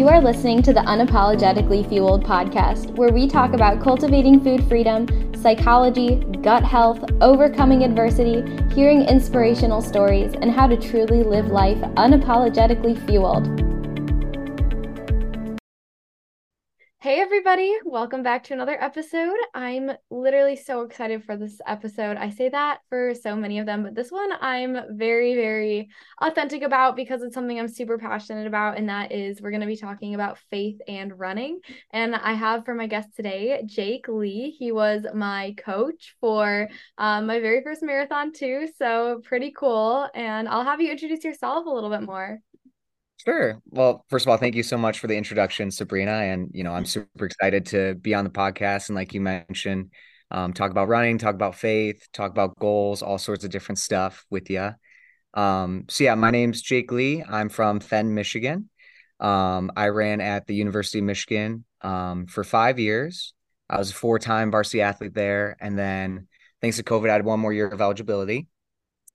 You are listening to the Unapologetically Fueled podcast, where we talk about cultivating food freedom, psychology, gut health, overcoming adversity, hearing inspirational stories, and how to truly live life unapologetically fueled. Everybody, welcome back to another episode. I'm literally so excited for this episode. I say that for so many of them, but this one I'm very, very authentic about because it's something I'm super passionate about. And that is we're going to be talking about faith and running. And I have for my guest today, Jake Lee. He was my coach for um, my very first marathon, too. So pretty cool. And I'll have you introduce yourself a little bit more. Sure. Well, first of all, thank you so much for the introduction, Sabrina. And, you know, I'm super excited to be on the podcast. And like you mentioned, um, talk about running, talk about faith, talk about goals, all sorts of different stuff with you. Um, so, yeah, my name's Jake Lee. I'm from Fenton, Michigan. Um, I ran at the University of Michigan um, for five years. I was a four time varsity athlete there. And then, thanks to COVID, I had one more year of eligibility.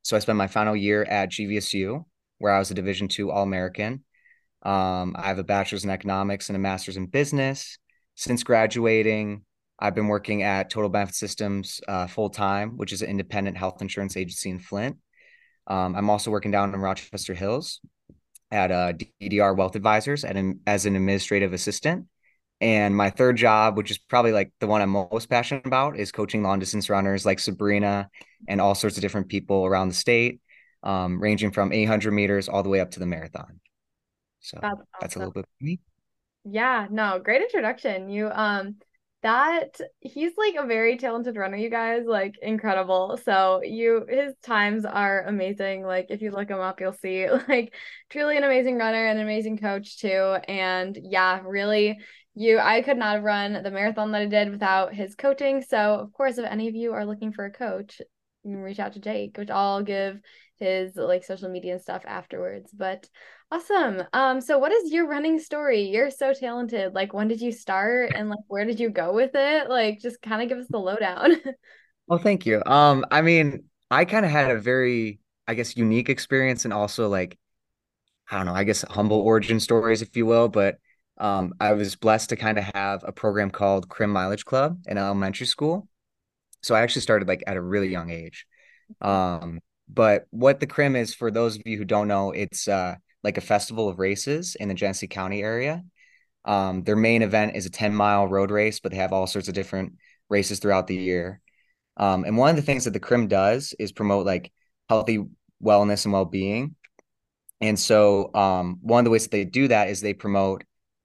So, I spent my final year at GVSU where I was a Division two All American. Um, I have a bachelor's in economics and a master's in business. Since graduating, I've been working at Total Benefit Systems uh, full time, which is an independent health insurance agency in Flint. Um, I'm also working down in Rochester Hills at uh, DDR Wealth Advisors an, as an administrative assistant. And my third job, which is probably like the one I'm most passionate about, is coaching long distance runners like Sabrina and all sorts of different people around the state um, ranging from 800 meters all the way up to the marathon. So that's, awesome. that's a little bit me. Yeah, no, great introduction. You um that he's like a very talented runner, you guys, like incredible. So you his times are amazing. Like if you look him up, you'll see like truly an amazing runner and an amazing coach too. And yeah, really you I could not have run the marathon that I did without his coaching. So of course, if any of you are looking for a coach, you can reach out to Jake, which I'll give his like social media and stuff afterwards. But awesome. Um, so what is your running story? You're so talented. Like when did you start and like where did you go with it? Like just kind of give us the lowdown. well, thank you. Um, I mean, I kind of had a very, I guess, unique experience and also like, I don't know, I guess humble origin stories, if you will, but um, I was blessed to kind of have a program called Crim Mileage Club in elementary school. So I actually started like at a really young age. Um, but what the Crim is, for those of you who don't know, it's uh, like a festival of races in the Genesee County area. Um, their main event is a 10 mile road race, but they have all sorts of different races throughout the year. Um, and one of the things that the Crim does is promote like healthy wellness and well being. And so, um, one of the ways that they do that is they promote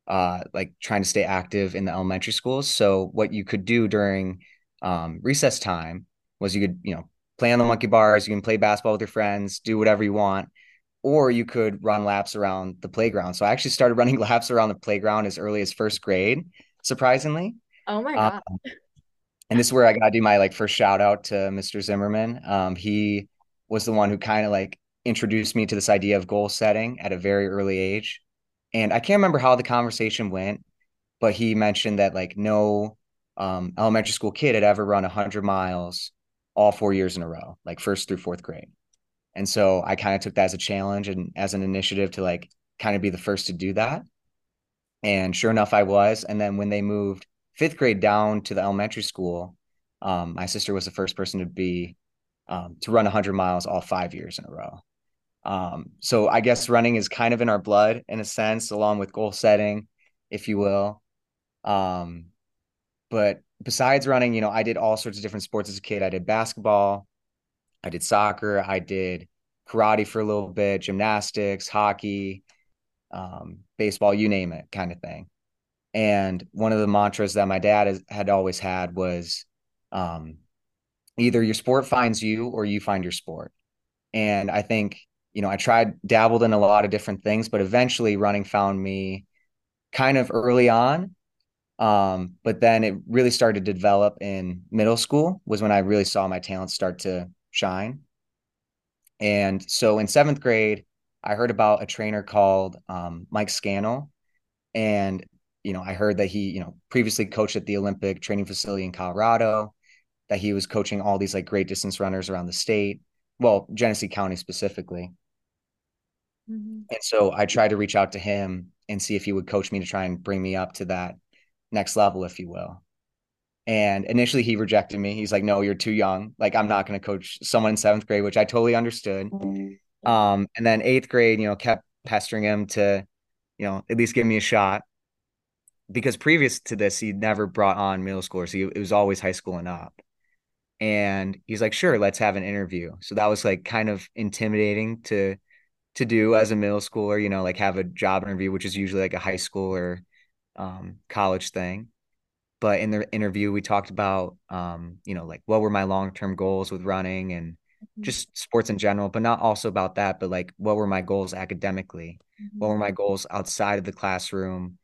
uh, like trying to stay active in the elementary schools. So, what you could do during um, recess time was you could, you know, play on the monkey bars, you can play basketball with your friends, do whatever you want, or you could run laps around the playground. So I actually started running laps around the playground as early as first grade, surprisingly. Oh my god. Um, and this is where I got to do my like first shout out to Mr. Zimmerman. Um, he was the one who kind of like introduced me to this idea of goal setting at a very early age. And I can't remember how the conversation went, but he mentioned that like no um, elementary school kid had ever run 100 miles all four years in a row, like first through fourth grade. And so I kind of took that as a challenge and as an initiative to like kind of be the first to do that. And sure enough, I was. And then when they moved fifth grade down to the elementary school, um, my sister was the first person to be um, to run 100 miles all five years in a row. Um, so I guess running is kind of in our blood in a sense, along with goal setting, if you will. Um, but besides running, you know, I did all sorts of different sports as a kid. I did basketball, I did soccer, I did karate for a little bit, gymnastics, hockey, um, baseball, you name it, kind of thing. And one of the mantras that my dad has, had always had was um, either your sport finds you or you find your sport. And I think, you know, I tried, dabbled in a lot of different things, but eventually running found me kind of early on um, but then it really started to develop in middle school was when I really saw my talents start to shine. And so in seventh grade, I heard about a trainer called um, Mike Scannell. And, you know, I heard that he, you know, previously coached at the Olympic training facility in Colorado, that he was coaching all these like great distance runners around the state, well, Genesee County specifically. Mhm. And so I tried to reach out to him and see if he would coach me to try and bring me up to that next level, if you will. And initially he rejected me. He's like, no, you're too young. Like, I'm not going to coach someone in seventh grade, which I totally understood. Um, and then eighth grade, you know, kept pestering him to, you know, at least give me a shot. Because previous to this, he'd never brought on middle schoolers. He, it was always high school and up. And he's like, sure, let's have an interview. So that was like kind of intimidating to to do as a middle schooler, you know, like have a job interview, which is usually like a high school or um, college thing. But in the interview, we talked about, um, you know, like what were my long term goals with running and Mhm. just sports in general, but not also about that, but like what were my goals academically? What Mhm. were my goals outside of the classroom,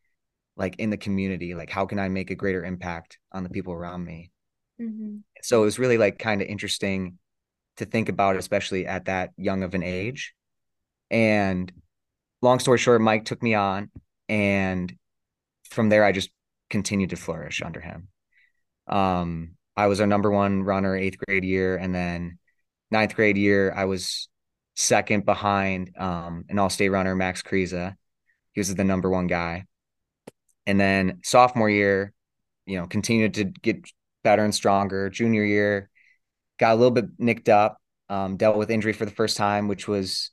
like in the community? Like, how can I make a greater impact on the people around me? Mhm. So it was really like kind of interesting to think about, especially at that young of an age. And long story short, Mike took me on, and from there, I just continued to flourish under him. Um, I was our number one runner eighth grade year, and then ninth grade year, I was second behind um, an all-state runner, Max Kriza. He was the number one guy. And then sophomore year, you know, continued to get better and stronger. Junior year, got a little bit nicked up, um, dealt with injury for the first time, which was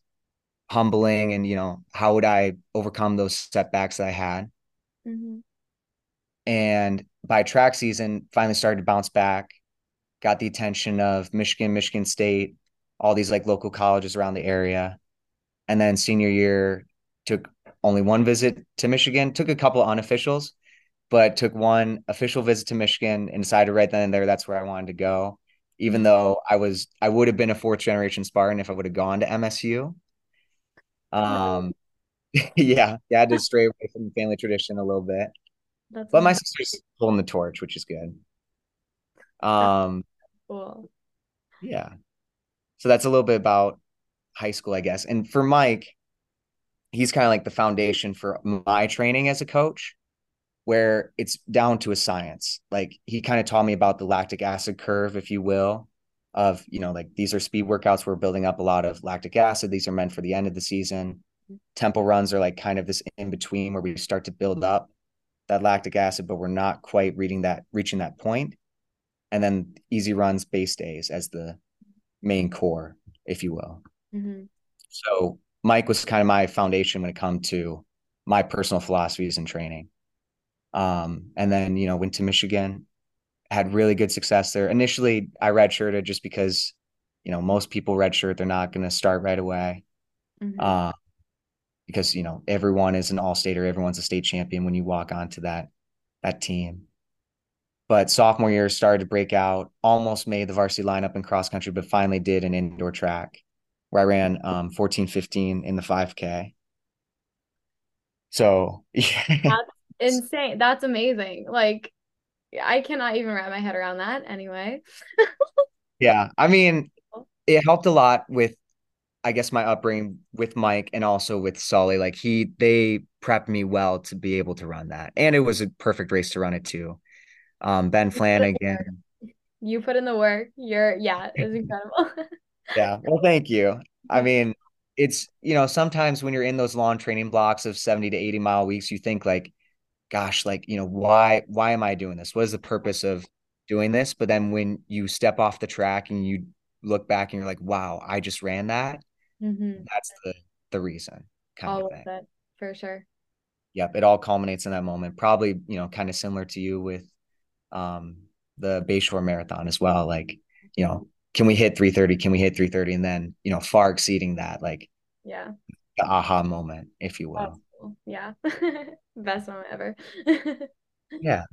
humbling. And, you know, how would I overcome those setbacks that I had? Mhm. And by track season, finally started to bounce back, got the attention of Michigan, Michigan State, all these like local colleges around the area. And then senior year, took only one visit to Michigan, took a couple of unofficials, but took one official visit to Michigan and decided right then and there that's where I wanted to go. Even Mhm. though I was, I would have been a fourth generation Spartan if I would have gone to MSU. Um, yeah, yeah, I to stray away from the family tradition a little bit, that's but my sister's holding the torch, which is good. That's Um, cool. yeah, so that's a little bit about high school, I guess. And for Mike, he's kind of like the foundation for my training as a coach, where it's down to a science. Like he kind of taught me about the lactic acid curve, if you will, of, you know, like these are speed workouts. We're building up a lot of lactic acid. These are meant for the end of the season. Tempo runs are like kind of this in between where we start to build up that lactic acid, but we're not quite reading that, reaching that point. And then easy runs, base days as the main core, if you will. Mhm. So Mike was kind of my foundation when it come to my personal philosophies and training. Um, and then, you know, went to Michigan, had really good success there. Initially, I redshirted just because, you know, most people redshirt, they're not going to start right away. Mhm. Uh, because, you know, everyone is an all-stater, everyone's a state champion when you walk onto that that team. But sophomore year started to break out, almost made the varsity lineup in cross country, but finally did an indoor track where I ran um 14 15 in the 5K. So yeah. That's insane. That's amazing. Like I cannot even wrap my head around that anyway. Yeah. I mean, it helped a lot with I guess my upbringing with Mike and also with Sully. Like he they prepped me well to be able to run that. And it was a perfect race to run it too. Um Ben You put in the work. Flanagan. You put in the work. You're yeah, it's incredible. Yeah. Well, thank you. I mean, it's you know, sometimes when you're in those long training blocks of 70 to 80 mile weeks, you think like, gosh, like, you know, why why am I doing this? What is the purpose of doing this? But then when you step off the track and you look back and you're like, wow, I just ran that hmm that's the the reason kind All of thing. it for sure. Yep, it all culminates in that moment. Probably, you know, kind of similar to you with um the Bayshore Marathon as well. Like, you know, can we hit 330? Can we hit 330? And then, you know, far exceeding that, like Yeah. the aha moment, if you will. cool. Yeah. Best moment ever. Yeah.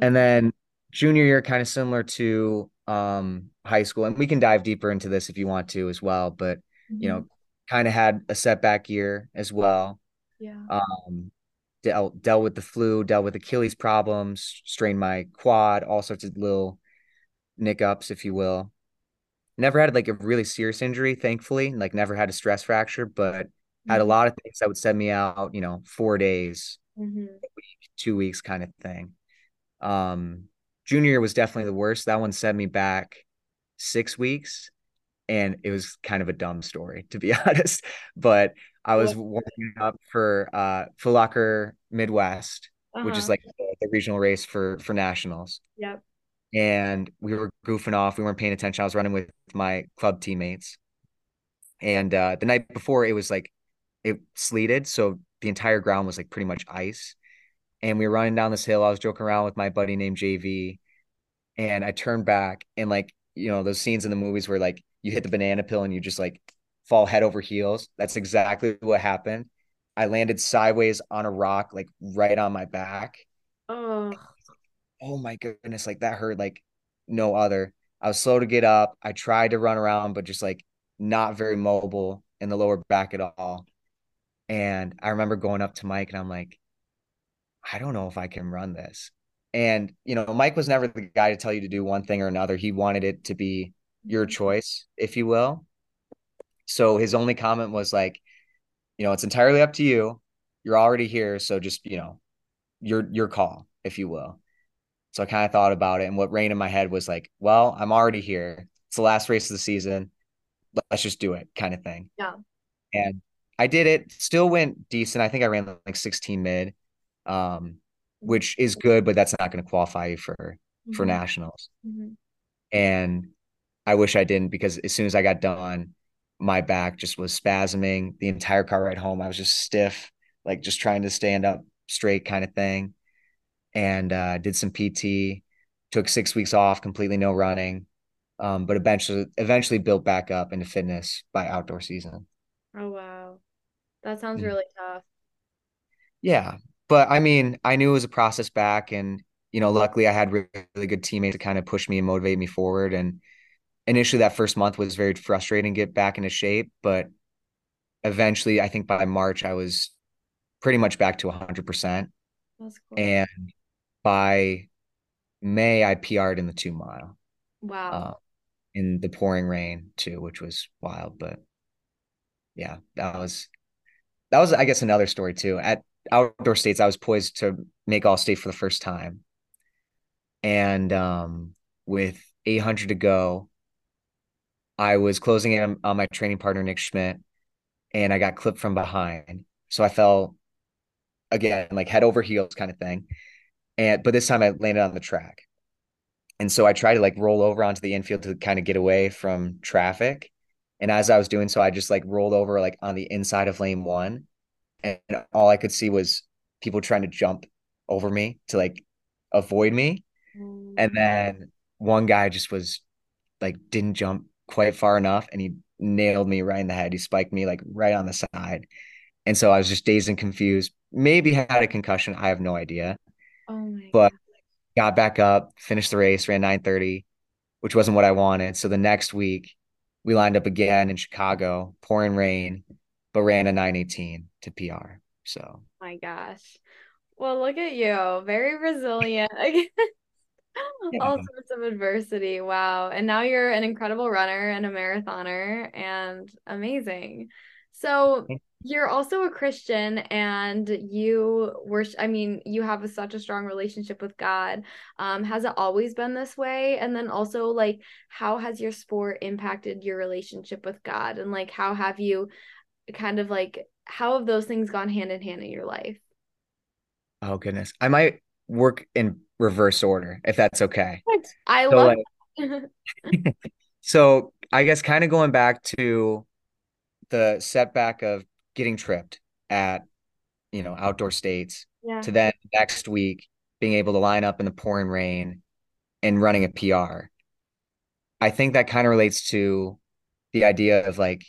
And then junior year, kind of similar to um high school. And we can dive deeper into this if you want to as well, but you Mhm. know, kind of had a setback year as well. Yeah. Um, dealt dealt with the flu, dealt with Achilles problems, strained my quad, all sorts of little nick ups, if you will. Never had like a really serious injury, thankfully. Like never had a stress fracture, but had a Mhm. lot of things that would send me out, you know, four days, Mhm. two weeks kind of thing. Um, junior year was definitely the worst. That one set me back six weeks, and it was kind of a dumb story, to be honest. But I was What? warming up for uh Locker Midwest, which is Uh-huh. like the, the regional race for for nationals. Yep. And we were goofing off. We weren't paying attention. I was running with my club teammates. And uh the night before it was like it sleeted, so the entire ground was like pretty much ice. And we were running down this hill. I was joking around with my buddy named JV, and I turned back and like, you know, those scenes in the movies where like you hit the banana peel and you just like fall head over heels. That's exactly what happened. I landed sideways on a rock, like right on my back. Oh, Oh my goodness, like that hurt like no other. I was slow to get up. I tried to run around, but just like not very mobile in the lower back at all. And I remember going up to Mike and I'm like, I don't know if I can run this. And, you know, Mike was never the guy to tell you to do one thing or another. He wanted it to be your choice, if you will. So his only comment was like, you know, it's entirely up to you. You're already here, so just, you know, your your call, if you will. So I kind of thought about it, and what ran in my head was like, well, I'm already here. It's the last race of the season. Let's just do it, kind of thing. yeah. And I did it. Still went decent. I think I ran like 16 mid, um, which is good, but that's not going to qualify you for for Mhm. nationals. Mhm. And I wish I didn't because as soon as I got done, my back just was spasming the entire car ride home. I was just stiff, like just trying to stand up straight kind of thing. And uh, did some PT, took six weeks off, completely no running. Um, but eventually eventually built back up into fitness by outdoor season. Oh, wow. That sounds Mm. really tough. Yeah. But I mean, I knew it was a process back and you know, luckily I had really, really good teammates to kind of push me and motivate me forward. And initially that first month was very frustrating get back into shape, but eventually I think by March I was pretty much back to 100%. That's cool. And by May I PR'd in the two mile Wow. uh, in the pouring rain too, which was wild. But yeah, that was that was I guess another story too. At outdoor states, I was poised to make all state for the first time. And um, with 800 to go, I was closing in on my training partner, Nick Schmidt, and I got clipped from behind. So I fell again, like head over heels kind of thing. And but this time I landed on the track. And so I tried to like roll over onto the infield to kind of get away from traffic. And as I was doing so, I just like rolled over like on the inside of lane one. And all I could see was people trying to jump over me to like avoid me. And Mm. then one guy just was like didn't jump quite far enough and he nailed me right in the head. He spiked me like right on the side. And so I was just dazed and confused. Maybe had a concussion. I have no idea. Oh my But God. got back up, finished the race, ran 930, which wasn't what I wanted. So the next week we lined up again in Chicago, pouring rain, but ran a 918 to PR. So My gosh. Well, look at you. Very resilient against all sorts of adversity. Wow. And now you're an incredible runner and a marathoner and amazing. So you're also a Christian and you worship, I mean, you have a, such a strong relationship with God. Um, has it always been this way? And then also, like, how has your sport impacted your relationship with God? And like, how have you kind of like, how have those things gone hand in hand in your life? Oh goodness. I might work in reverse order if that's okay. What? I So love like so I guess kind of going back to the setback of getting tripped at, you know, outdoor states Yeah. to then next week being able to line up in the pouring rain and running a PR. I think that kind of relates to the idea of like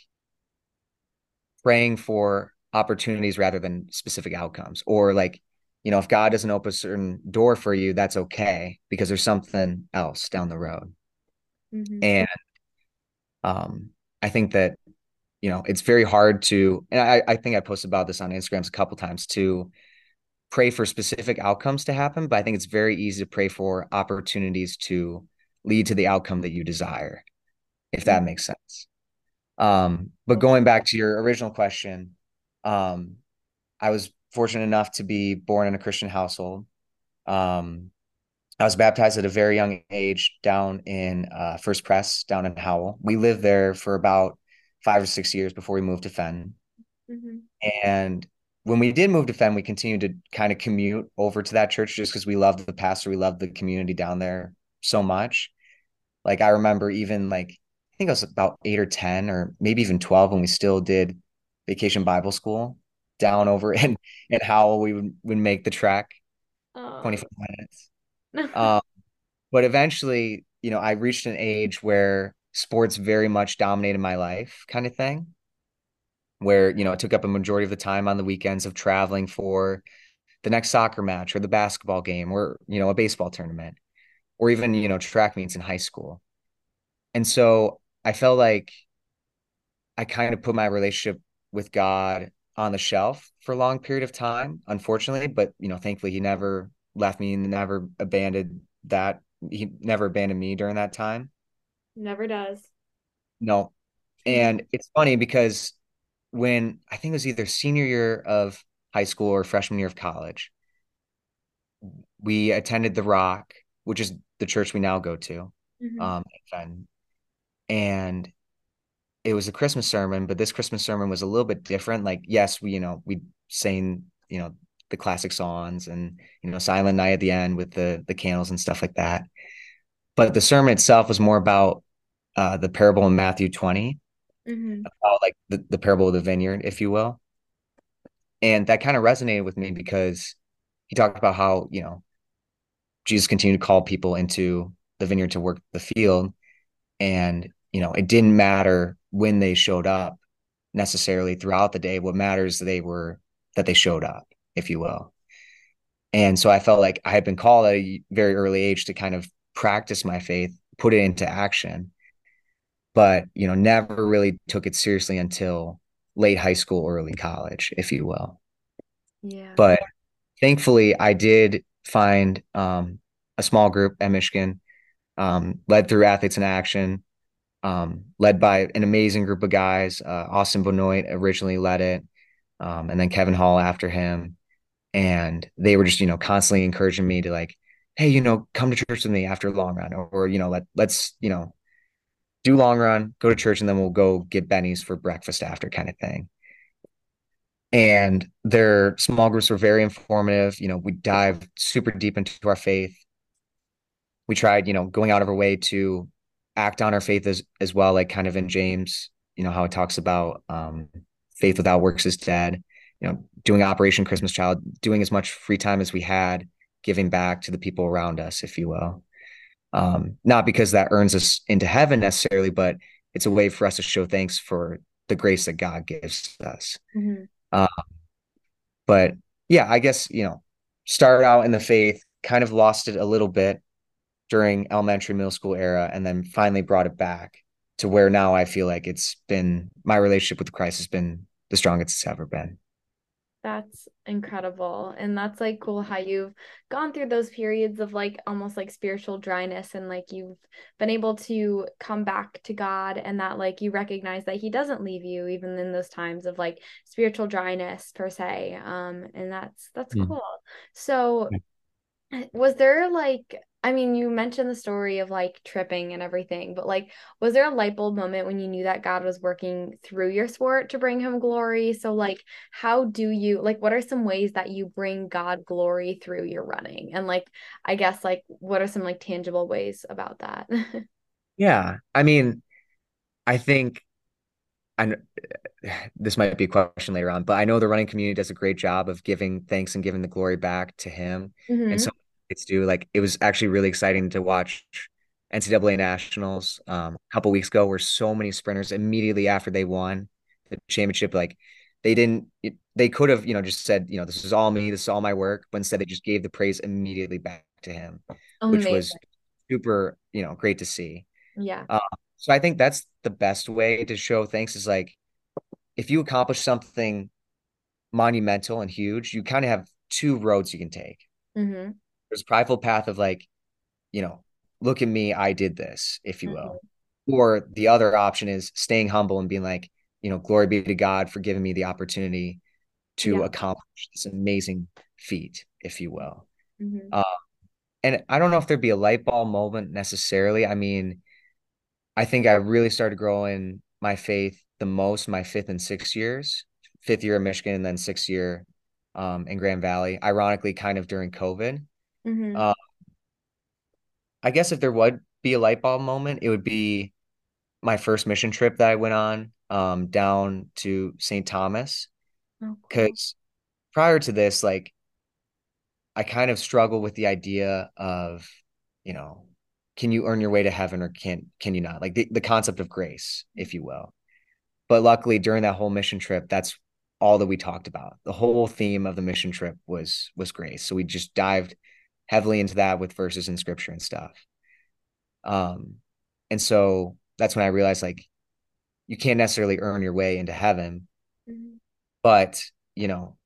praying for opportunities rather than specific outcomes or like you know if god doesn't open a certain door for you that's okay because there's something else down the road. Hmm and um i think that you know it's very hard to and i i think i posted about this on instagrams a couple times to pray for specific outcomes to happen but i think it's very easy to pray for opportunities to lead to the outcome that you desire if that makes sense. Um but going back to your original question um I was fortunate enough to be born in a Christian household. Um, I was baptized at a very young age down in uh, First Pres, down in Howell. We lived there for about five or six years before we moved to Fenton. hmm And when we did move to Fenton, we continued to kind of commute over to that church just because we loved the pastor, we loved the community down there so much. Like I remember even like I think I was about eight or 10 or maybe even 12 when we still did vacation Bible school down over in in Howell. We would, would make the track Oh. 25 minutes. Um, but eventually, you know, I reached an age where sports very much dominated my life, kind of thing, where, you know, it took up a majority of the time on the weekends of traveling for the next soccer match or the basketball game or, you know, a baseball tournament or even, you know, track meets in high school. And so I felt like I kind of put my relationship with God on the shelf for a long period of time, unfortunately. But you know, thankfully, He never left me and never abandoned that. He never abandoned me during that time. Never does. No, and it's funny because when I think it was either senior year of high school or freshman year of college, we attended the Rock, which is the church we now go to, hmm um, and it was a Christmas sermon, but this Christmas sermon was a little bit different. Like, yes, we, you know, we sang, you know, the classic songs and, you know, Silent Night at the end with the the candles and stuff like that. But the sermon itself was more about uh, the parable in Matthew 20, hmm about like the, the parable of the vineyard, if you will. And that kind of resonated with me because he talked about how, you know, Jesus continued to call people into the vineyard to work the field. And, you know, it didn't matter when they showed up necessarily throughout the day. What matters they were that they showed up, if you will. And so I felt like I had been called at a very early age to kind of practice my faith, put it into action, but you know, never really took it seriously until late high school, early college, if you will. Yeah. But thankfully, I did find um, a small group at Michigan, um, led through Athletes in Action, um, led by an amazing group of guys. Uh, Austin Benoit originally led it, um, and then Kevin Hall after him. And they were just, you know, constantly encouraging me to like, hey, you know, come to church with me after long run, or, or you know, let let's, you know, do long run, go to church, and then we'll go get Benny's for breakfast after, kind of thing. And their small groups were very informative. You know, we dive super deep into our faith. We tried, you know, going out of our way to act on our faith as as well, like kind of in James, you know, how it talks about um, faith without works is dead. You know, doing Operation Christmas Child, doing as much free time as we had, giving back to the people around us, if you will. Um, not because that earns us into heaven necessarily, but it's a way for us to show thanks for the grace that God gives us. hmm Um, but yeah, I guess, you know, started out in the faith, kind of lost it a little bit during elementary, middle school era, and then finally brought it back to where now I feel like it's been my relationship with Christ has been the strongest it's ever been. That's incredible. And that's like cool how you've gone through those periods of like almost like spiritual dryness and like you've been able to come back to God and that like you recognize that he doesn't leave you even in those times of like spiritual dryness per se. Um and that's that's Mm. cool. So was there like, I mean, you mentioned the story of like tripping and everything, but like, was there a light bulb moment when you knew that God was working through your sport to bring him glory? So, like, how do you, like, what are some ways that you bring God glory through your running? And, like, I guess, like, what are some like tangible ways about that? Yeah. I mean, I think I this might be a question later on, but I know the running community does a great job of giving thanks and giving the glory back to him. And hmm so it's do like it was actually really exciting to watch NCAA nationals um, a couple weeks ago, where so many sprinters immediately after they won the championship, like they didn't, it, they could have, you know, just said, you know, this is all me, this is all my work, but instead they just gave the praise immediately back to him, which was super, you know, great to see. Yeah. Uh, so I think that's the best way to show thanks is like if you accomplish something monumental and huge, you kind of have two roads you can take. hmm There's a prideful path of like, you know, look at me, I did this, if you will. hmm Or the other option is staying humble and being like, you know, glory be to God for giving me the opportunity to Yeah. accomplish this amazing feat, if you will. hmm Uh, and I don't know if there'd be a light bulb moment necessarily. I mean, I think I really started growing my faith the most my fifth and sixth years, fifth year in Michigan and then sixth year um, in Grand Valley. Ironically, kind of during COVID. Mm-hmm. Uh, I guess if there would be a light bulb moment, it would be my first mission trip that I went on um, down to St. Thomas. Oh, Because prior to this, like I kind of struggle with the idea of, you know, can you earn your way to heaven or can can you not? Like the, the concept of grace, if you will. But luckily during that whole mission trip, that's all that we talked about. The whole theme of the mission trip was was grace. So we just dived heavily into that with verses in scripture and stuff. Um, and so that's when I realized like you can't necessarily earn your way into heaven, Mhm. but you know,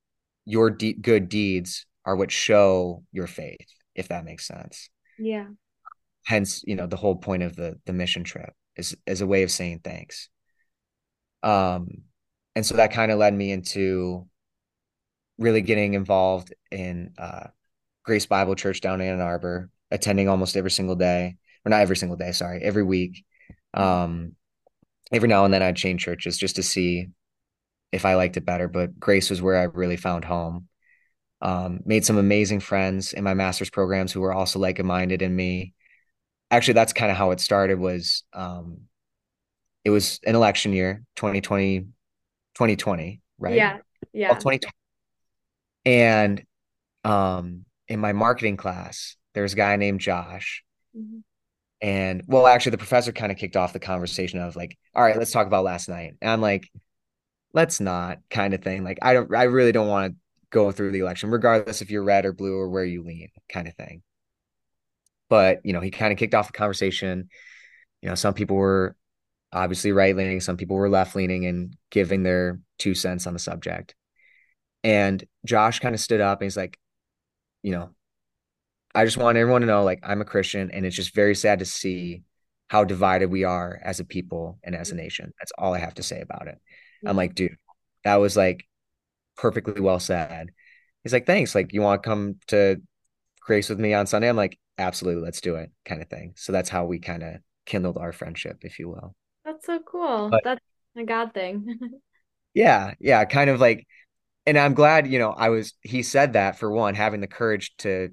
your de- good deeds are what show your faith, if that makes sense. Yeah. Hence, you know, the whole point of the the mission trip is is a way of saying thanks. Um, and so that kind of led me into really getting involved in uh, Grace Bible Church down in Ann Arbor, attending almost every single day, or not every single day, sorry, every week. Um, every now and then I'd change churches just to see if I liked it better, but Grace was where I really found home. Um, made some amazing friends in my master's programs who were also like-minded in me. Actually, that's kind of how it started was um, it was an election year, 2020, 2020, right? Yeah. Well, Yeah. 2020. And um, in my marketing class, there's a guy named Josh. Mhm. And well, actually, the professor kind of kicked off the conversation of like, all right, let's talk about last night. And I'm like, let's not kind of thing. Like, I don't, I really don't want to go through the election, regardless if you're red or blue or where you lean, kind of thing. But, you know, he kind of kicked off the conversation. You know, some people were obviously right leaning, some people were left leaning and giving their two cents on the subject. And Josh kind of stood up and he's like, you know, I just want everyone to know like I'm a Christian and it's just very sad to see how divided we are as a people and as a mm-hmm. nation. That's all I have to say about it. I'm like, dude, that was like perfectly well said. He's like, thanks. Like, you want to come to Grace with me on Sunday? I'm like, absolutely, let's do it, kind of thing. So that's how we kind of kindled our friendship, if you will. That's so cool. But That's a God thing. yeah, yeah, kind of like, and I'm glad, you know, I was, he said that for one, having the courage to,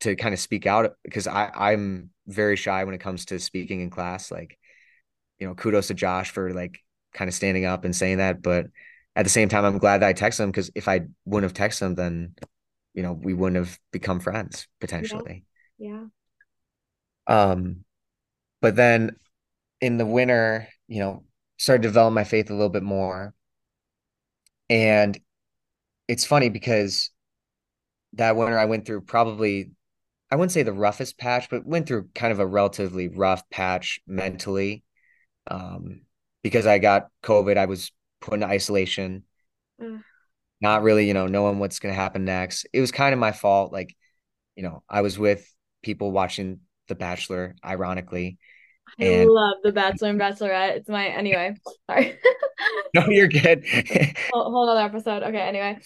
to kind of speak out because I, I'm very shy when it comes to speaking in class. Like, you know, kudos to Josh for like kind of standing up and saying that. But at the same time, I'm glad that I texted him because if I wouldn't have texted him, then, you know, we wouldn't have become friends Yeah. potentially. Yeah. Um, but then in the winter, you know, started to develop my faith a little bit more. And it's funny because that winter I went through probably, I wouldn't say the roughest patch, but went through kind of a relatively rough patch mentally. Um, because I got COVID, I was put in isolation, Ugh. not really, you know, knowing what's going to happen next. It was kind of my fault. Like, you know, I was with people watching The Bachelor, ironically, I and love The Bachelor and Bachelorette. It's my anyway. Sorry. no, you're good. whole, whole other episode. Okay, anyway.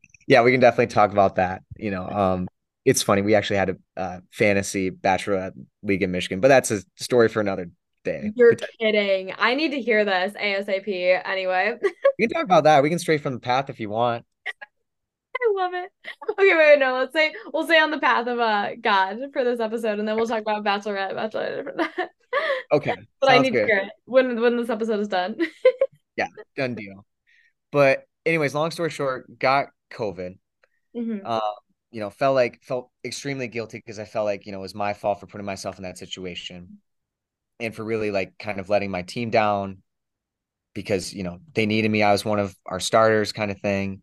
Yeah, we can definitely talk about that. You know, um, it's funny. We actually had a uh, fantasy bachelorette league in Michigan, but that's a story for another day. You're kidding. I need to hear this ASAP anyway. we can talk about that. We can stray from the path if you want. I love it. Okay, wait, wait, no, let's say we'll stay on the path of uh God for this episode, and then we'll talk about Bachelorette, Bachelorette for that. Okay, But I need to hear it when when this episode is done. Yeah, done deal. But anyways, long story short, got COVID. hmm Um, you know, felt like felt extremely guilty because I felt like, you know, it was my fault for putting myself in that situation and for really like kind of letting my team down because, you know, they needed me. I was one of our starters kind of thing.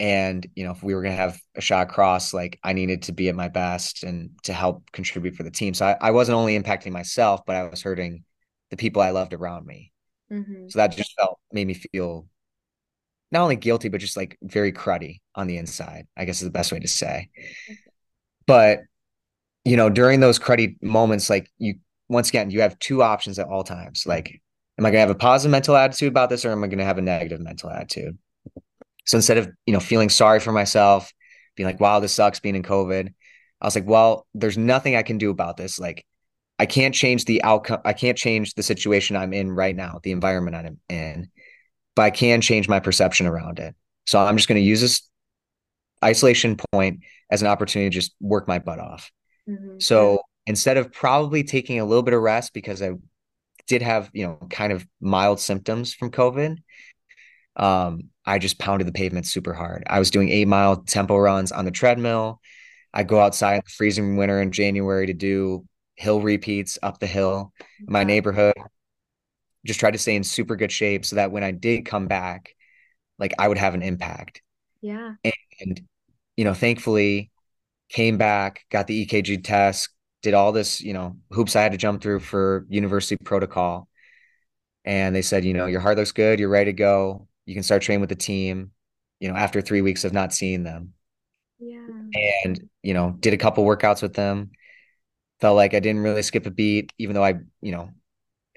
And, you know, if we were going to have a shot cross, like I needed to be at my best and to help contribute for the team. So I, I wasn't only impacting myself, but I was hurting the people I loved around me. hmm So that just felt made me feel not only guilty, but just like very cruddy on the inside, I guess is the best way to say. But, you know, during those cruddy moments, like you, once again, you have two options at all times. Like, am I going to have a positive mental attitude about this or am I going to have a negative mental attitude? So instead of, you know, feeling sorry for myself, being like, wow, this sucks being in COVID, I was like, well, there's nothing I can do about this. Like, I can't change the outcome. I can't change the situation I'm in right now, the environment I'm in but I can change my perception around it. So I'm just going to use this isolation point as an opportunity to just work my butt off. Mm-hmm. So instead of probably taking a little bit of rest because I did have, you know, kind of mild symptoms from COVID, um, I just pounded the pavement super hard. I was doing eight mile tempo runs on the treadmill. I go outside in the freezing winter in January to do hill repeats up the hill in my neighborhood. Just tried to stay in super good shape so that when I did come back, like I would have an impact. Yeah. And, you know, thankfully came back, got the EKG test, did all this, you know, hoops I had to jump through for university protocol. And they said, you know, your heart looks good, you're ready to go. You can start training with the team, you know, after three weeks of not seeing them. Yeah. And, you know, did a couple workouts with them. Felt like I didn't really skip a beat, even though I, you know,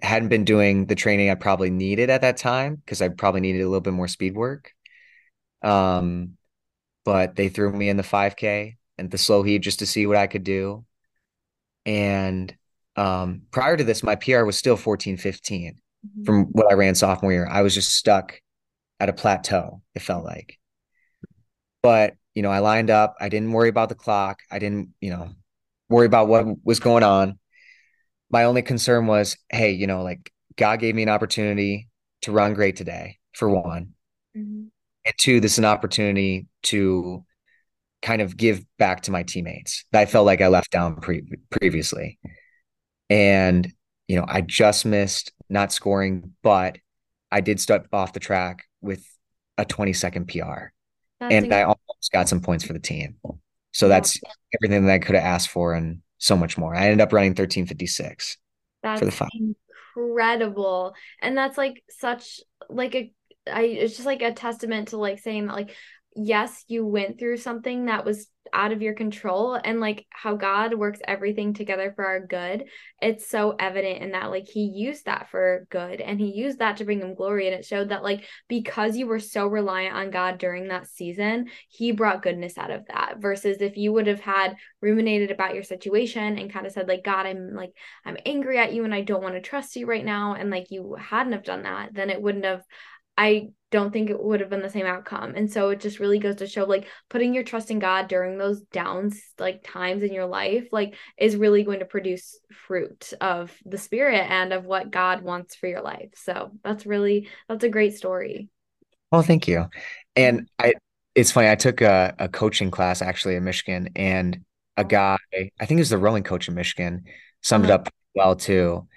hadn't been doing the training I probably needed at that time because I probably needed a little bit more speed work. Um, but they threw me in the 5K and the slow heat just to see what I could do. And um, prior to this, my PR was still 14, 15 mm-hmm. from what I ran sophomore year. I was just stuck at a plateau, it felt like. But, you know, I lined up. I didn't worry about the clock. I didn't, you know, worry about what was going on. My only concern was, hey, you know, like God gave me an opportunity to run great today, for one. Mm-hmm. And two, this is an opportunity to kind of give back to my teammates that I felt like I left down pre- previously. And, you know, I just missed not scoring, but I did step off the track with a 20 second PR. That's and incredible. I almost got some points for the team. So yeah. that's everything that I could have asked for and so much more. I ended up running 1356 that's for the five. Incredible. And that's like such like a I it's just like a testament to like saying that like yes, you went through something that was out of your control and like how God works everything together for our good. It's so evident in that like he used that for good and he used that to bring him glory and it showed that like because you were so reliant on God during that season, he brought goodness out of that versus if you would have had ruminated about your situation and kind of said like God, I'm like I'm angry at you and I don't want to trust you right now and like you hadn't have done that, then it wouldn't have I don't think it would have been the same outcome. And so it just really goes to show like putting your trust in God during those downs, like times in your life, like is really going to produce fruit of the spirit and of what God wants for your life. So that's really, that's a great story. Well, thank you. And I, it's funny, I took a, a coaching class actually in Michigan and a guy, I think it was the rowing coach in Michigan, summed uh-huh. it up well too.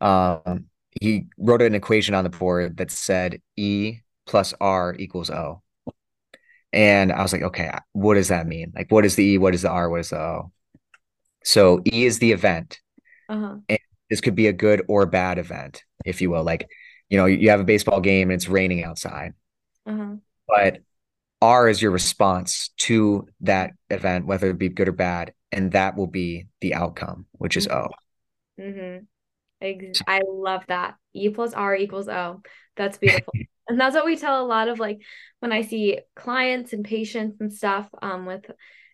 Um, he wrote an equation on the board that said E plus R equals O. And I was like, okay, what does that mean? Like, what is the E? What is the R? What is the O? So E is the event. Uh-huh. And this could be a good or bad event, if you will. Like, you know, you have a baseball game and it's raining outside. Uh-huh. But R is your response to that event, whether it be good or bad. And that will be the outcome, which is O. Mm-hmm. I love that. E plus R equals O. That's beautiful. and that's what we tell a lot of like when I see clients and patients and stuff um with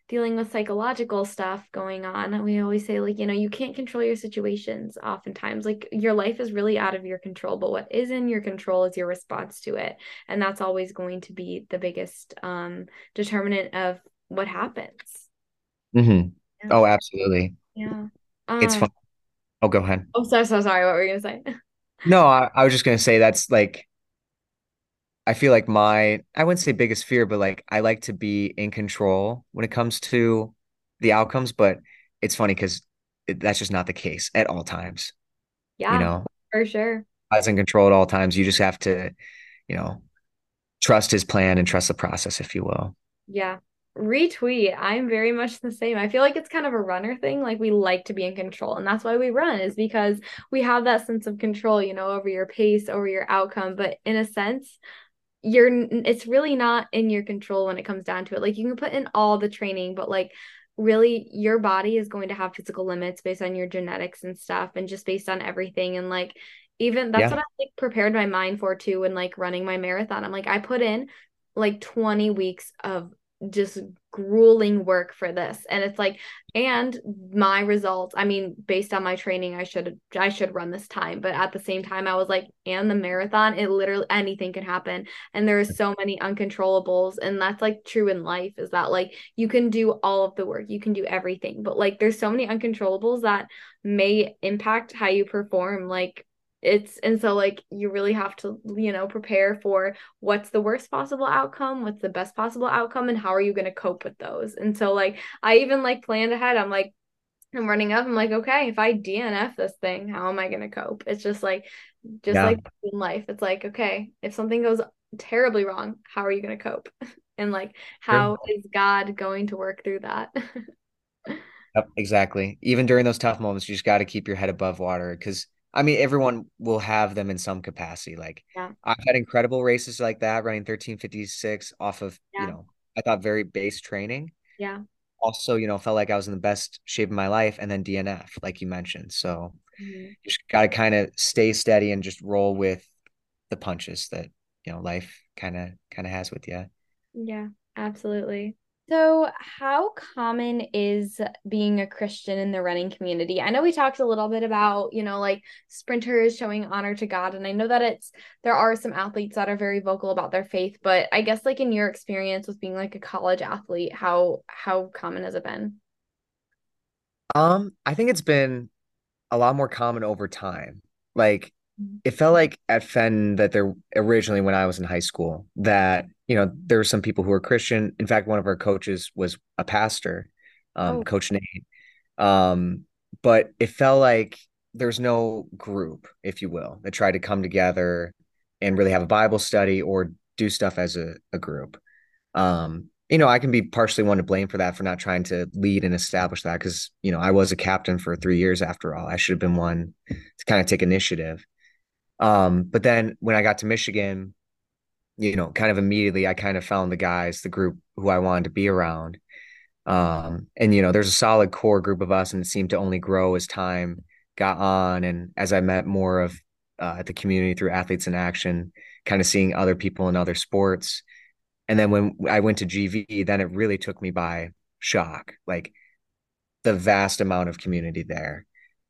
dealing with psychological stuff going on. We always say like, you know, you can't control your situations oftentimes. Like your life is really out of your control, but what is in your control is your response to it. And that's always going to be the biggest um determinant of what happens. Mm-hmm. Yeah. Oh, absolutely. Yeah. Um, it's fun Oh, go ahead. Oh, so so sorry. What were you gonna say? No, I, I was just gonna say that's like I feel like my I wouldn't say biggest fear, but like I like to be in control when it comes to the outcomes. But it's funny because it, that's just not the case at all times. Yeah, you know, for sure. I was in control at all times. You just have to, you know, trust his plan and trust the process, if you will. Yeah, retweet i'm very much the same i feel like it's kind of a runner thing like we like to be in control and that's why we run is because we have that sense of control you know over your pace over your outcome but in a sense you're it's really not in your control when it comes down to it like you can put in all the training but like really your body is going to have physical limits based on your genetics and stuff and just based on everything and like even that's yeah. what I like prepared my mind for too when like running my marathon. I'm like I put in like 20 weeks of just grueling work for this. And it's like and my results i mean based on my training i should i should run this time. But at the same time i was like and the marathon it literally anything can happen. And there are so many uncontrollables. And that's like true in life is that like you can do all of the work you can do everything. But like there's so many uncontrollables that may impact how you perform like it's and so like you really have to you know prepare for what's the worst possible outcome what's the best possible outcome and how are you going to cope with those? And so like i even like planned ahead. I'm like i'm running up. I'm like okay if i dnf this thing how am i going to cope? It's just like just yeah. like in life. It's like okay if something goes terribly wrong how are you going to cope? And like how sure. is god going to work through that? Yep exactly. Even during those tough moments you just got to keep your head above water because I mean, everyone will have them in some capacity. Like yeah. I've had incredible races like that, running 1356 off of, yeah. you know, I thought very base training. Yeah. Also, you know, felt like I was in the best shape of my life and then DNF, like you mentioned. So mm-hmm. you just gotta kind of stay steady and just roll with the punches that, you know, life kind of kind of has with you. Yeah, absolutely. So, how common is being a Christian in the running community? I know we talked a little bit about, you know, like sprinters showing honor to God. And I know that it's, there are some athletes that are very vocal about their faith, but I guess like in your experience with being like a college athlete, how, how common has it been? Um, I think it's been a lot more common over time. Like, it felt like at Fenton that there originally when I was in high school that you know there were some people who were Christian. In fact, one of our coaches was a pastor, um, oh. Coach Nate. Um, but it felt like there's no group, if you will, that tried to come together and really have a Bible study or do stuff as a, a group. Um, you know, I can be partially one to blame for that for not trying to lead and establish that because you know I was a captain for three years after all. I should have been one to kind of take initiative. Um, but then when I got to Michigan, you know, kind of immediately I kind of found the guys, the group who I wanted to be around. Um, and you know, there's a solid core group of us, and it seemed to only grow as time got on, and as I met more of uh, the community through athletes in action, kind of seeing other people in other sports. And then when I went to GV, then it really took me by shock, like the vast amount of community there.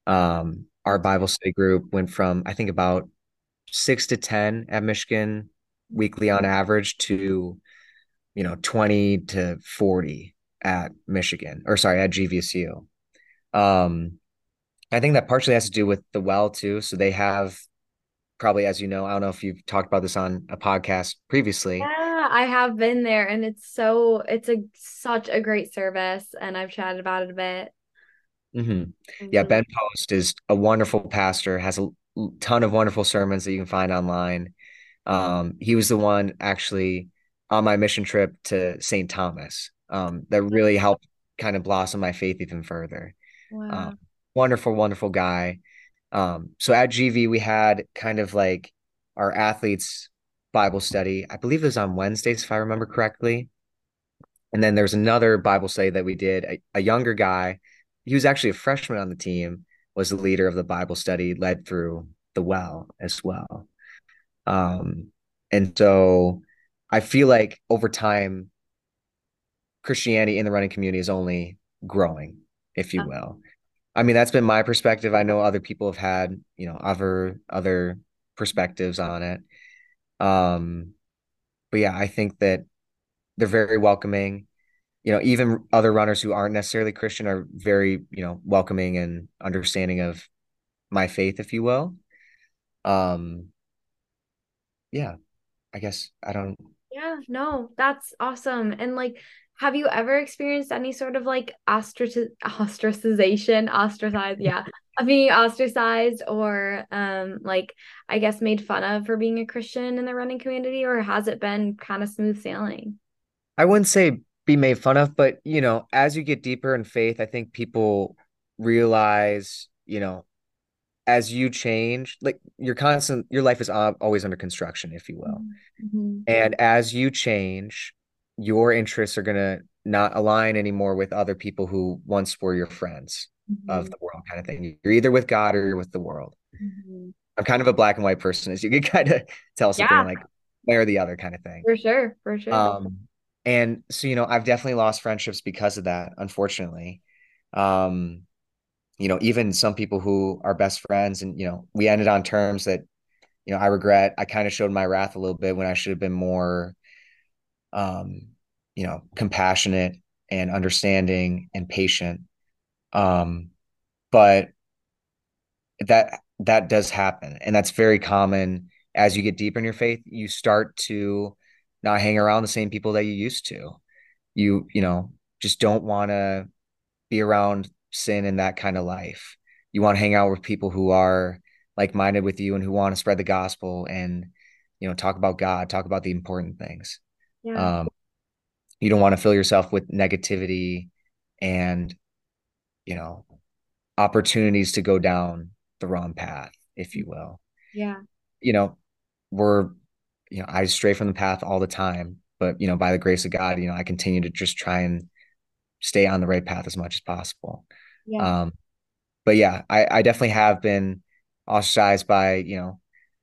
Um, our Bible study group went from I think about six to 10 at Michigan weekly on average to, you know, 20 to 40 at Michigan or sorry, at GVSU. Um, I think that partially has to do with the well too. So they have probably, as you know, I don't know if you've talked about this on a podcast previously. Yeah, I have been there and it's so, it's a such a great service and I've chatted about it a bit. Mm-hmm. Yeah, Ben Post is a wonderful pastor, has a ton of wonderful sermons that you can find online. Um, he was the one actually on my mission trip to St. Thomas um, that really helped kind of blossom my faith even further. Wow. Um, wonderful, wonderful guy. Um, so at GV, we had kind of like our athletes Bible study. I believe it was on Wednesdays, if I remember correctly. And then there's another Bible study that we did, a, a younger guy. He was actually a freshman on the team was the leader of the Bible study led through the well as well. Um, and so I feel like over time, Christianity in the running community is only growing, if you will. I mean, that's been my perspective. I know other people have had, you know, other other perspectives on it. Um, but yeah, I think that they're very welcoming you know even other runners who aren't necessarily christian are very you know welcoming and understanding of my faith if you will um yeah i guess i don't yeah no that's awesome and like have you ever experienced any sort of like ostrac- ostracization ostracized yeah of being ostracized or um like i guess made fun of for being a christian in the running community or has it been kind of smooth sailing i wouldn't say be made fun of. But, you know, as you get deeper in faith, I think people realize, you know, as you change, like your constant, your life is always under construction, if you will. Mm-hmm. And as you change, your interests are going to not align anymore with other people who once were your friends mm-hmm. of the world, kind of thing. You're either with God or you're with the world. Mm-hmm. I'm kind of a black and white person, as you can kind of tell something yeah. like one or the other kind of thing. For sure. For sure. Um, and so you know I've definitely lost friendships because of that, unfortunately. Um, you know, even some people who are best friends, and you know, we ended on terms that you know I regret. I kind of showed my wrath a little bit when I should have been more, um, you know, compassionate and understanding and patient. Um, but that that does happen, and that's very common as you get deeper in your faith. You start to not hang around the same people that you used to. You you know just don't want to be around sin and that kind of life. You want to hang out with people who are like minded with you and who want to spread the gospel and you know talk about God, talk about the important things. Yeah. Um, you don't want to fill yourself with negativity and you know opportunities to go down the wrong path, if you will. Yeah. You know, we're you know, I stray from the path all the time, but you know, by the grace of God, you know, I continue to just try and stay on the right path as much as possible. Yeah. Um, but yeah, I, I definitely have been ostracized by, you know,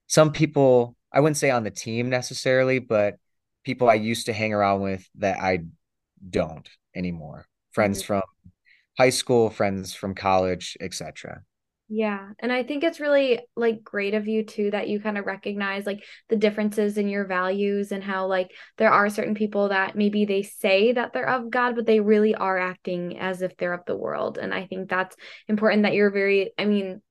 some people, I wouldn't say on the team necessarily, but people I used to hang around with that I don't anymore. Friends mm-hmm. from high school, friends from college, etc. Yeah. And I think it's really like great of you too that you kind of recognize like the differences in your values and how like there are certain people that maybe they say that they're of God, but they really are acting as if they're of the world. And I think that's important that you're very, I mean,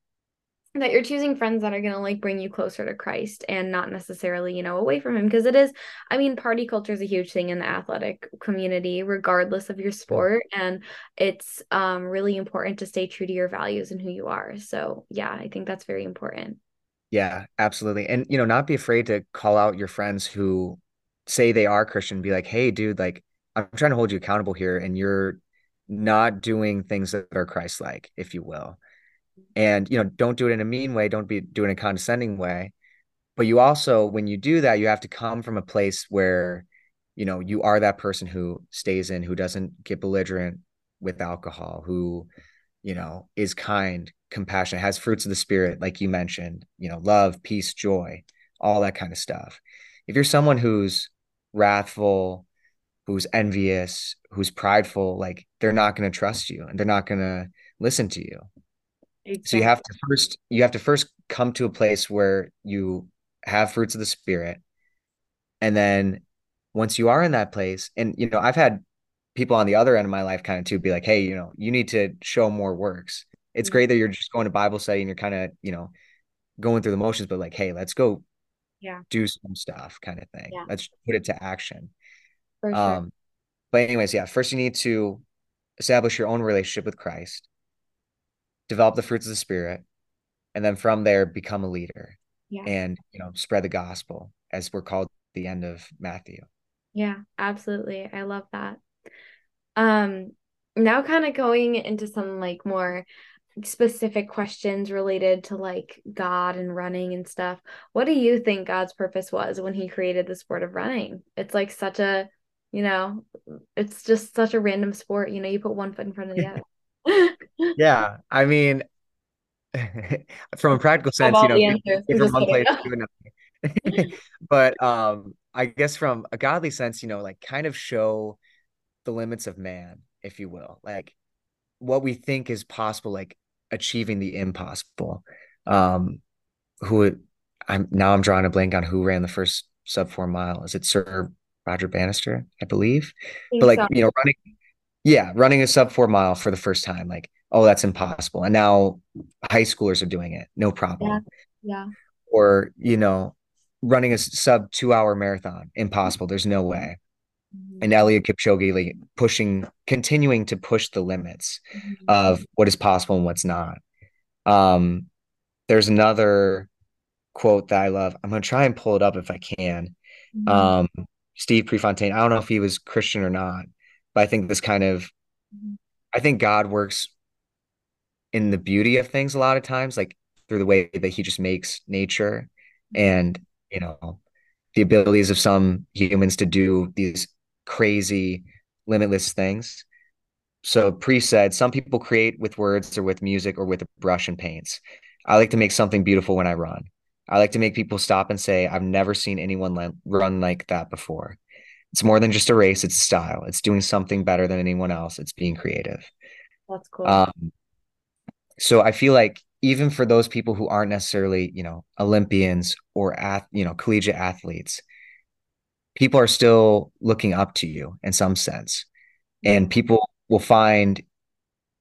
that you're choosing friends that are going to like bring you closer to Christ and not necessarily, you know, away from him because it is I mean party culture is a huge thing in the athletic community regardless of your sport and it's um really important to stay true to your values and who you are. So, yeah, I think that's very important. Yeah, absolutely. And you know, not be afraid to call out your friends who say they are Christian be like, "Hey, dude, like I'm trying to hold you accountable here and you're not doing things that are Christ-like, if you will." And you know don't do it in a mean way don't be do it in a condescending way. But you also when you do that you have to come from a place where you know you are that person who stays in who doesn't get belligerent with alcohol who you know is kind compassionate has fruits of the spirit like you mentioned you know love peace joy all that kind of stuff. If you're someone who's wrathful who's envious who's prideful like they're not going to trust you and they're not going to listen to you Exactly. So you have to first you have to first come to a place where you have fruits of the spirit. And then once you are in that place, and you know, I've had people on the other end of my life kind of too be like, hey, you know, you need to show more works. It's mm-hmm. great that you're just going to Bible study and you're kind of, you know, going through the motions, but like, hey, let's go yeah do some stuff kind of thing. Yeah. Let's put it to action. For sure. Um, but anyways, yeah, first you need to establish your own relationship with Christ develop the fruits of the spirit, and then from there become a leader yeah. and you know spread the gospel as we're called the end of Matthew. Yeah, absolutely. I love that. Um now kind of going into some like more specific questions related to like God and running and stuff. What do you think God's purpose was when he created the sport of running? It's like such a, you know, it's just such a random sport, you know, you put one foot in front of the other yeah, I mean, from a practical sense, you know, from one place to another. but um, I guess from a godly sense, you know, like kind of show the limits of man, if you will, like what we think is possible, like achieving the impossible. Um, who I'm now I'm drawing a blank on who ran the first sub four mile. Is it Sir Roger Bannister, I believe? I but like so. you know, running yeah, running a sub four mile for the first time, like, oh, that's impossible. And now high schoolers are doing it, no problem. Yeah. yeah. Or, you know, running a sub two hour marathon, impossible. There's no way. Mm-hmm. And Eliud Kipchoge like, pushing, continuing to push the limits mm-hmm. of what is possible and what's not. Um, there's another quote that I love. I'm gonna try and pull it up if I can. Mm-hmm. Um, Steve Prefontaine. I don't know if he was Christian or not, but I think this kind of, mm-hmm. I think God works in the beauty of things a lot of times, like through the way that He just makes nature mm-hmm. and, you know, the abilities of some humans to do these crazy, limitless things. So, Pre said, some people create with words or with music or with a brush and paints. I like to make something beautiful when I run. I like to make people stop and say, I've never seen anyone run like that before it's more than just a race, it's style. It's doing something better than anyone else. It's being creative. That's cool. Um, so I feel like even for those people who aren't necessarily, you know, Olympians or ath- you know, collegiate athletes, people are still looking up to you in some sense. And people will find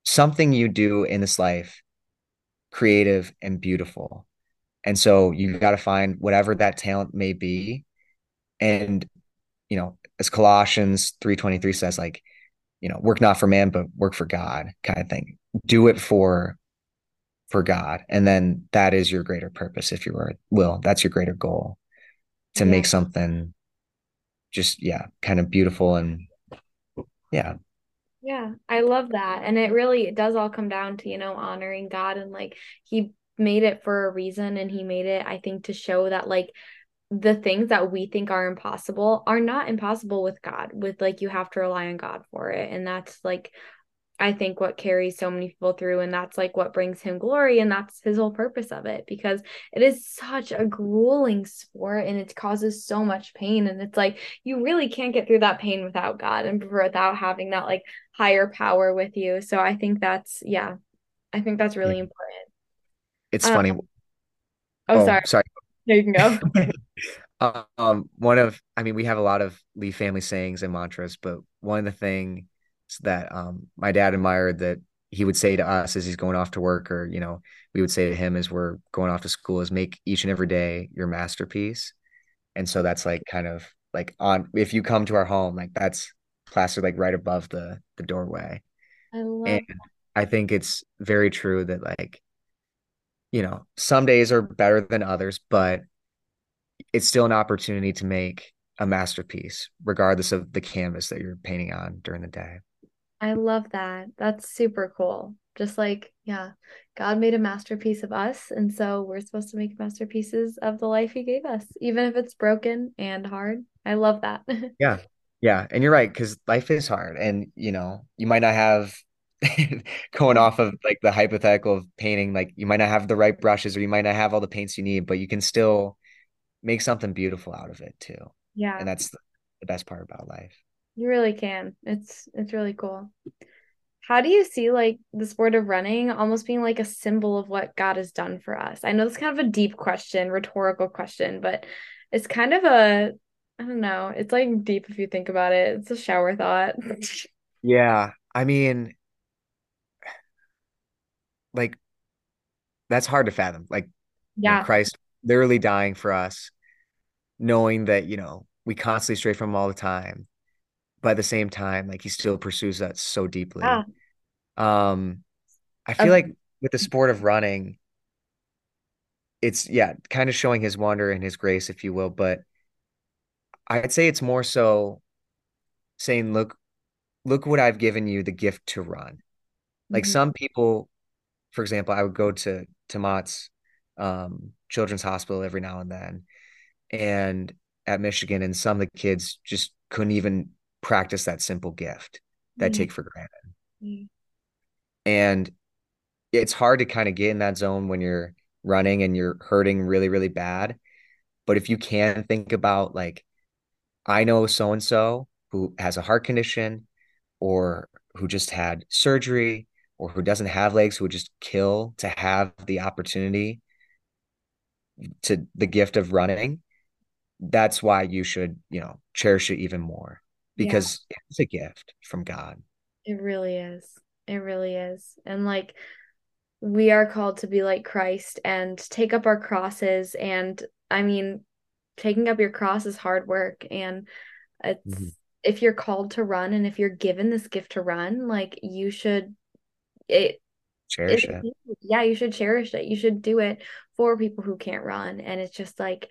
something you do in this life creative and beautiful. And so you got to find whatever that talent may be. And, you know, as Colossians 3:23 says, like, you know, work not for man, but work for God kind of thing. Do it for for God. And then that is your greater purpose, if you were will. That's your greater goal to Yeah. make something just, yeah, kind of beautiful and yeah. Yeah, I love that. And it really it does all come down to, you know, honoring God and like he made it for a reason and he made it, I think, to show that like the things that we think are impossible are not impossible with God. With like you have to rely on God for it. And that's like I think what carries so many people through and that's like what brings him glory and that's his whole purpose of it because it is such a grueling sport and it causes so much pain and it's like you really can't get through that pain without God and without having that like higher power with you. So I think that's yeah. I think that's really important. It's Um, funny. Oh, Oh, sorry. sorry. There you can go. Um, one of, I mean, we have a lot of Lee family sayings and mantras, but one of the things that um my dad admired that he would say to us as he's going off to work, or you know, we would say to him as we're going off to school, is make each and every day your masterpiece. And so that's like kind of like on if you come to our home, like that's plastered like right above the the doorway. I love And I think it's very true that like, you know, some days are better than others, but it's still an opportunity to make a masterpiece, regardless of the canvas that you're painting on during the day. I love that. That's super cool. Just like, yeah, God made a masterpiece of us, and so we're supposed to make masterpieces of the life he gave us, even if it's broken and hard. I love that. Yeah. Yeah. And you're right, because life is hard. And, you know, you might not have going off of like the hypothetical of painting, like you might not have the right brushes or you might not have all the paints you need, but you can still make something beautiful out of it too. Yeah, And that's the, the best part about life. you really can. It's it's really cool. How do you see like the sport of running almost being like a symbol of what God has done for us? I know it's kind of a deep question, rhetorical question, but it's kind of a, I don't know, it's like deep if you think about it. It's a shower thought. Yeah. I mean, like that's hard to fathom. Like, Yeah. Christ literally dying for us, knowing that, you know, we constantly stray from him all the time. But at the same time, like he still pursues us so deeply. Yeah. Um, I feel Um, like with the sport of running, it's yeah, kind of showing his wonder and his grace, if you will. But I'd say it's more so saying, look, look what I've given you the gift to run. Like mhm. some people, for example, I would go to to Mott's um, Children's Hospital every now and then, and at Michigan, and some of the kids just couldn't even practice that simple gift that Yeah. take for granted. Yeah. And it's hard to kind of get in that zone when you're running and you're hurting really, really bad. But if you can think about like, I know so and so who has a heart condition or who just had surgery or who doesn't have legs, who would just kill to have the opportunity to the gift of running, that's why you should, you know, cherish it even more Yeah. because it's a gift from God. It really is. It really is. And like we are called to be like Christ and take up our crosses. And I mean, taking up your cross is hard work. And it's Mhm. if you're called to run and if you're given this gift to run, like you should it Cherish it yeah, you should cherish it. You should do it for people who can't run. And it's just like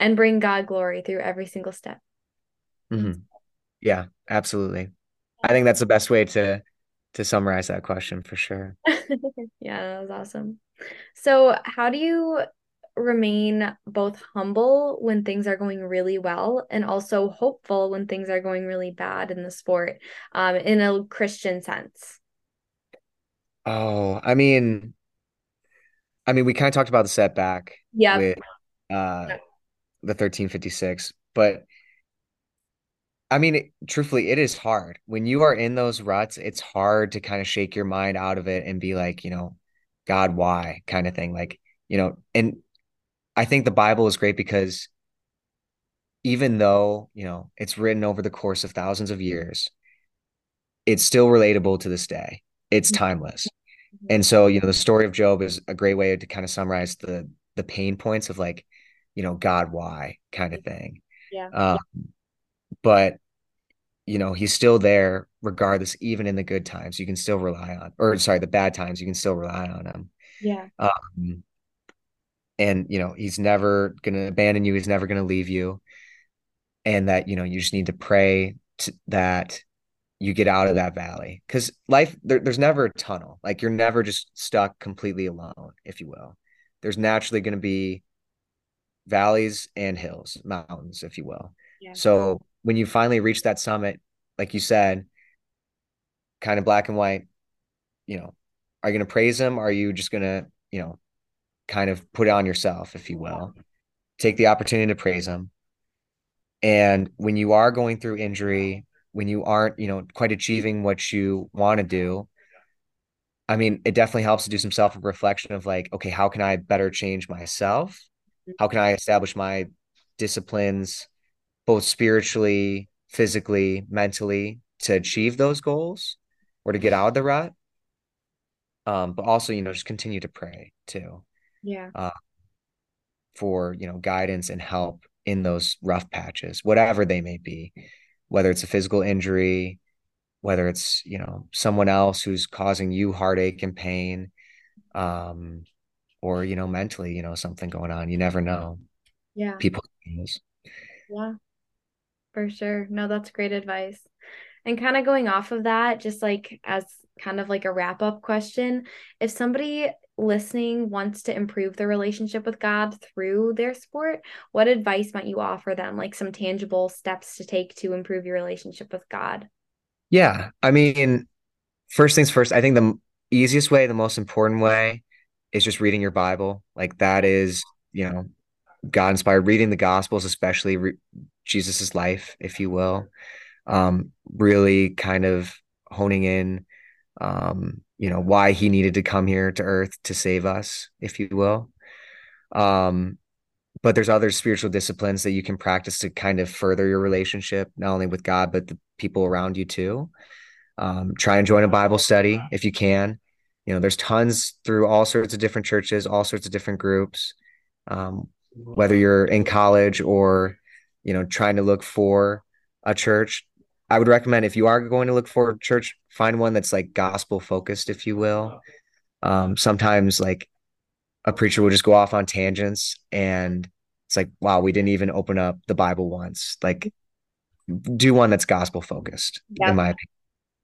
and bring God glory through every single step. Mhm. Yeah, absolutely. I think that's the best way to to summarize that question for sure. Yeah, that was awesome. So, how do you remain both humble when things are going really well and also hopeful when things are going really bad in the sport, um, in a Christian sense? Oh, I mean, I mean, we kind of talked about the setback Yeah. with uh the 1356, but I mean, it, truthfully, it is hard. When you are in those ruts, it's hard to kind of shake your mind out of it and be like, you know, God, why kind of thing. Like, you know, and I think the Bible is great because even though, you know, it's written over the course of thousands of years, it's still relatable to this day. It's timeless. Mhm. And so, you know, the story of Job is a great way to kind of summarize the the pain points of like, you know, God, why kind of thing. Yeah. Um, but you know, he's still there regardless, even in the good times. You can still rely on, or sorry, the bad times, you can still rely on him. Yeah. Um, and you know, he's never gonna abandon you. He's never gonna leave you. And that, you know, you just need to pray to, that you get out of that valley. Because life there, there's never a tunnel. Like you're never just stuck completely alone if you will. There's naturally going to be valleys and hills mountains if you will. Yeah. so when you finally reach that summit like you said kind of black and white you know are you going to praise him? Are you just going to you know kind of put it on yourself if you will? Take the opportunity to praise him. And when you are going through injury when you aren't you know quite achieving what you want to do I mean, it definitely helps to do some self reflection of like, okay, how can I better change myself? How can I establish my disciplines, both spiritually, physically, mentally, to achieve those goals or to get out of the rut? Um, but also, you know, just continue to pray too, Yeah. uh, for, you know, guidance and help in those rough patches, whatever they may be, whether it's a physical injury, whether it's, you know, someone else who's causing you heartache and pain. Um, or you know mentally you know something going on you never know Yeah. people Yeah. For sure. No, that's great advice. And kind of going off of that, just like as kind of like a wrap up question, if somebody listening wants to improve their relationship with God through their sport, what advice might you offer them? Like some tangible steps to take to improve your relationship with God? yeah i mean first things first i think the easiest way the most important way is just reading your bible like that is you know god inspired reading the gospels especially re- jesus's life if you will um really kind of honing in um you know why he needed to come here to earth to save us if you will um but there's other spiritual disciplines that you can practice to kind of further your relationship, not only with God, but the people around you too. Um, try and join a Bible study if you can. You know, there's tons through all sorts of different churches, all sorts of different groups. Um, whether you're in college or, you know, trying to look for a church, I would recommend if you are going to look for a church, find one that's like gospel focused, if you will. Um, sometimes like a preacher will just go off on tangents and it's like wow we didn't even open up the bible once. Like do one that's gospel focused in Yep, my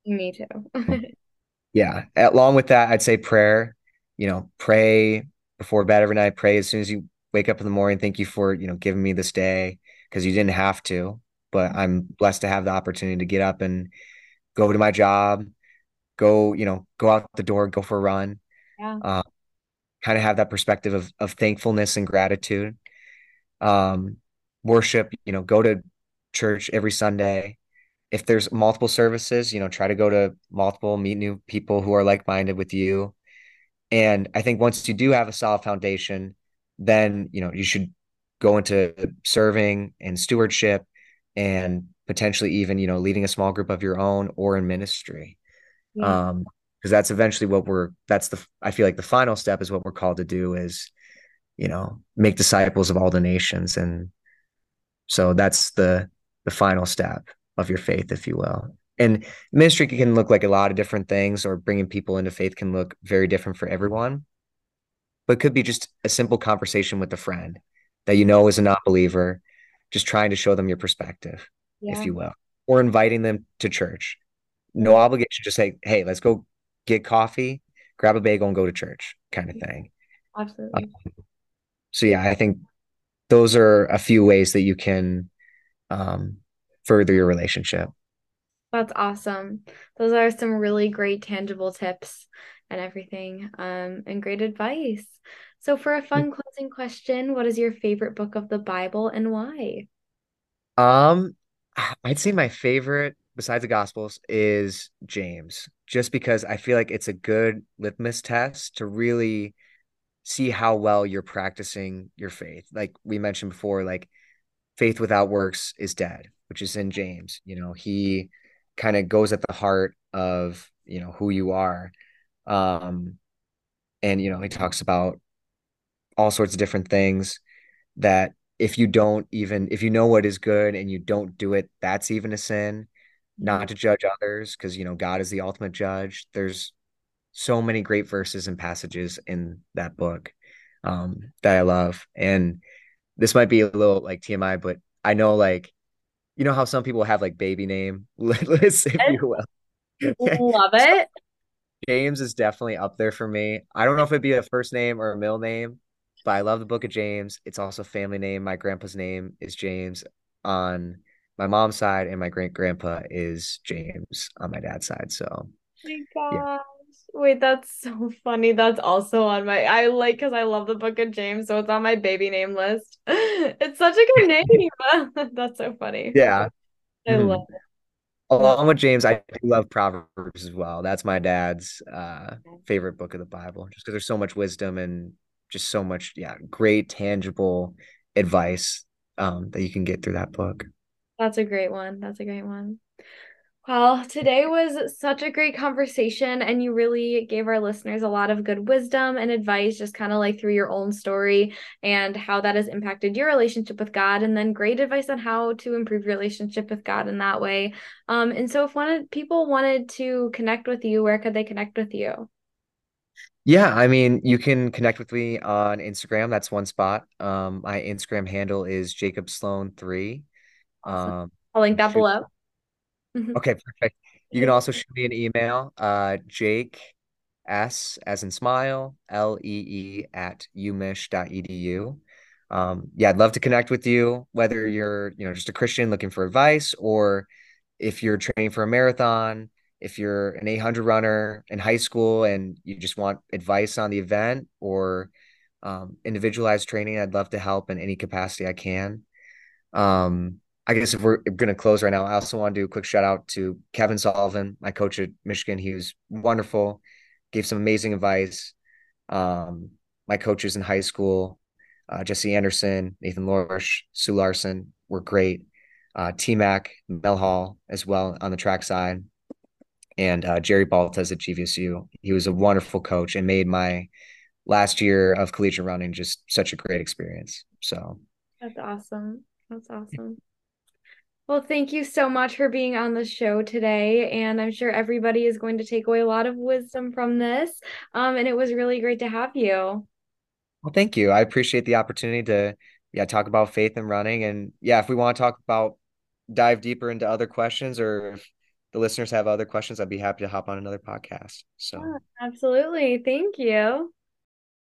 me too. yeah. Along with that i'd say prayer you know pray before bed every night pray as soon as you wake up in the morning thank you for you know giving me this day because you didn't have to but i'm blessed to have the opportunity to get up and go to my job go you know go out the door go for a run Yeah. uh, kind of have that perspective of of thankfulness and gratitude um, worship, you know, go to church every Sunday. If there's multiple services, you know, try to go to multiple, meet new people who are like-minded with you. And I think once you do have a solid foundation, then, you know, you should go into serving and stewardship and potentially even, you know, leading a small group of your own or in ministry. Yeah. Um, because that's eventually what we're that's the I feel like the final step is what we're called to do is you know, make disciples of all the nations. And so that's the the final step of your faith, if you will. And ministry can look like a lot of different things, or bringing people into faith can look very different for everyone. But could be just a simple conversation with a friend that you know is a non-believer, just trying to show them your perspective, if you will, or inviting them to church. No Yeah. obligation, just say, hey, let's go get coffee, grab a bagel, and go to church, kind of thing. Absolutely. So yeah, I think those are a few ways that you can um, further your relationship. That's awesome. Those are some really great tangible tips and everything, um, and great advice. So, for a fun closing question, what is your favorite book of the Bible and why? Um, I'd say my favorite besides the Gospels is James, just because I feel like it's a good litmus test to really see how well you're practicing your faith. Like we mentioned before, like faith without works is dead, which is in James. You know, he kind of goes at the heart of, you know, who you are. Um, and, you know, he talks about all sorts of different things that if you don't even, if you know what is good and you don't do it, that's even a sin. Not to judge others, because, you know, God is the ultimate judge. There's so many great verses and passages in that book um, that I love. And this might be a little like TMI, but I know like you know how some people have like baby name lists, if you will. Love it. James is definitely up there for me. I don't know if it'd be a first name or a middle name, but I love the book of James. It's also family name. My grandpa's name is James on my mom's side, and my great grandpa is James on my dad's side. So, oh my gosh. Yeah. Wait, that's so funny. That's also on my I like because I love the book of James, so it's on my baby name list. It's such a good name. That's so funny. Yeah. I mm-hmm. love it. Along with James, I do love Proverbs as well. That's my dad's uh, favorite book of the Bible, just because there's so much wisdom and just so much, yeah, great tangible advice um, that you can get through that book. That's a great one. That's a great one. Well, today was such a great conversation, and you really gave our listeners a lot of good wisdom and advice, just kind of like through your own story and how that has impacted your relationship with God, and then great advice on how to improve your relationship with God in that way. Um, and so, if wanted people wanted to connect with you, where could they connect with you? Yeah, I mean, you can connect with me on Instagram. That's one spot. Um, my Instagram handle is Jacob Sloan three. Um, I'll link that below. Mm-hmm. Okay, perfect. You can also shoot me an email, uh, Jake S as in smile, L E E at umich.edu. Um, yeah, I'd love to connect with you, whether you're, you know, just a Christian looking for advice or if you're training for a marathon, if you're an 800 runner in high school and you just want advice on the event or um, individualized training, I'd love to help in any capacity I can. Um, I guess if we're going to close right now, I also want to do a quick shout out to Kevin Sullivan, my coach at Michigan. He was wonderful, gave some amazing advice. Um, my coaches in high school, uh, Jesse Anderson, Nathan Lorsch, Sue Larson were great. Uh, T Mac, Mel Hall as well on the track side, and uh, Jerry Baltes at GVSU. He was a wonderful coach and made my last year of collegiate running just such a great experience. So that's awesome. That's awesome. Well, thank you so much for being on the show today. And I'm sure everybody is going to take away a lot of wisdom from this. Um, and it was really great to have you. Well, thank you. I appreciate the opportunity to yeah, talk about faith and running. And yeah, if we want to talk about dive deeper into other questions or if the listeners have other questions, I'd be happy to hop on another podcast. So yeah, absolutely. Thank you.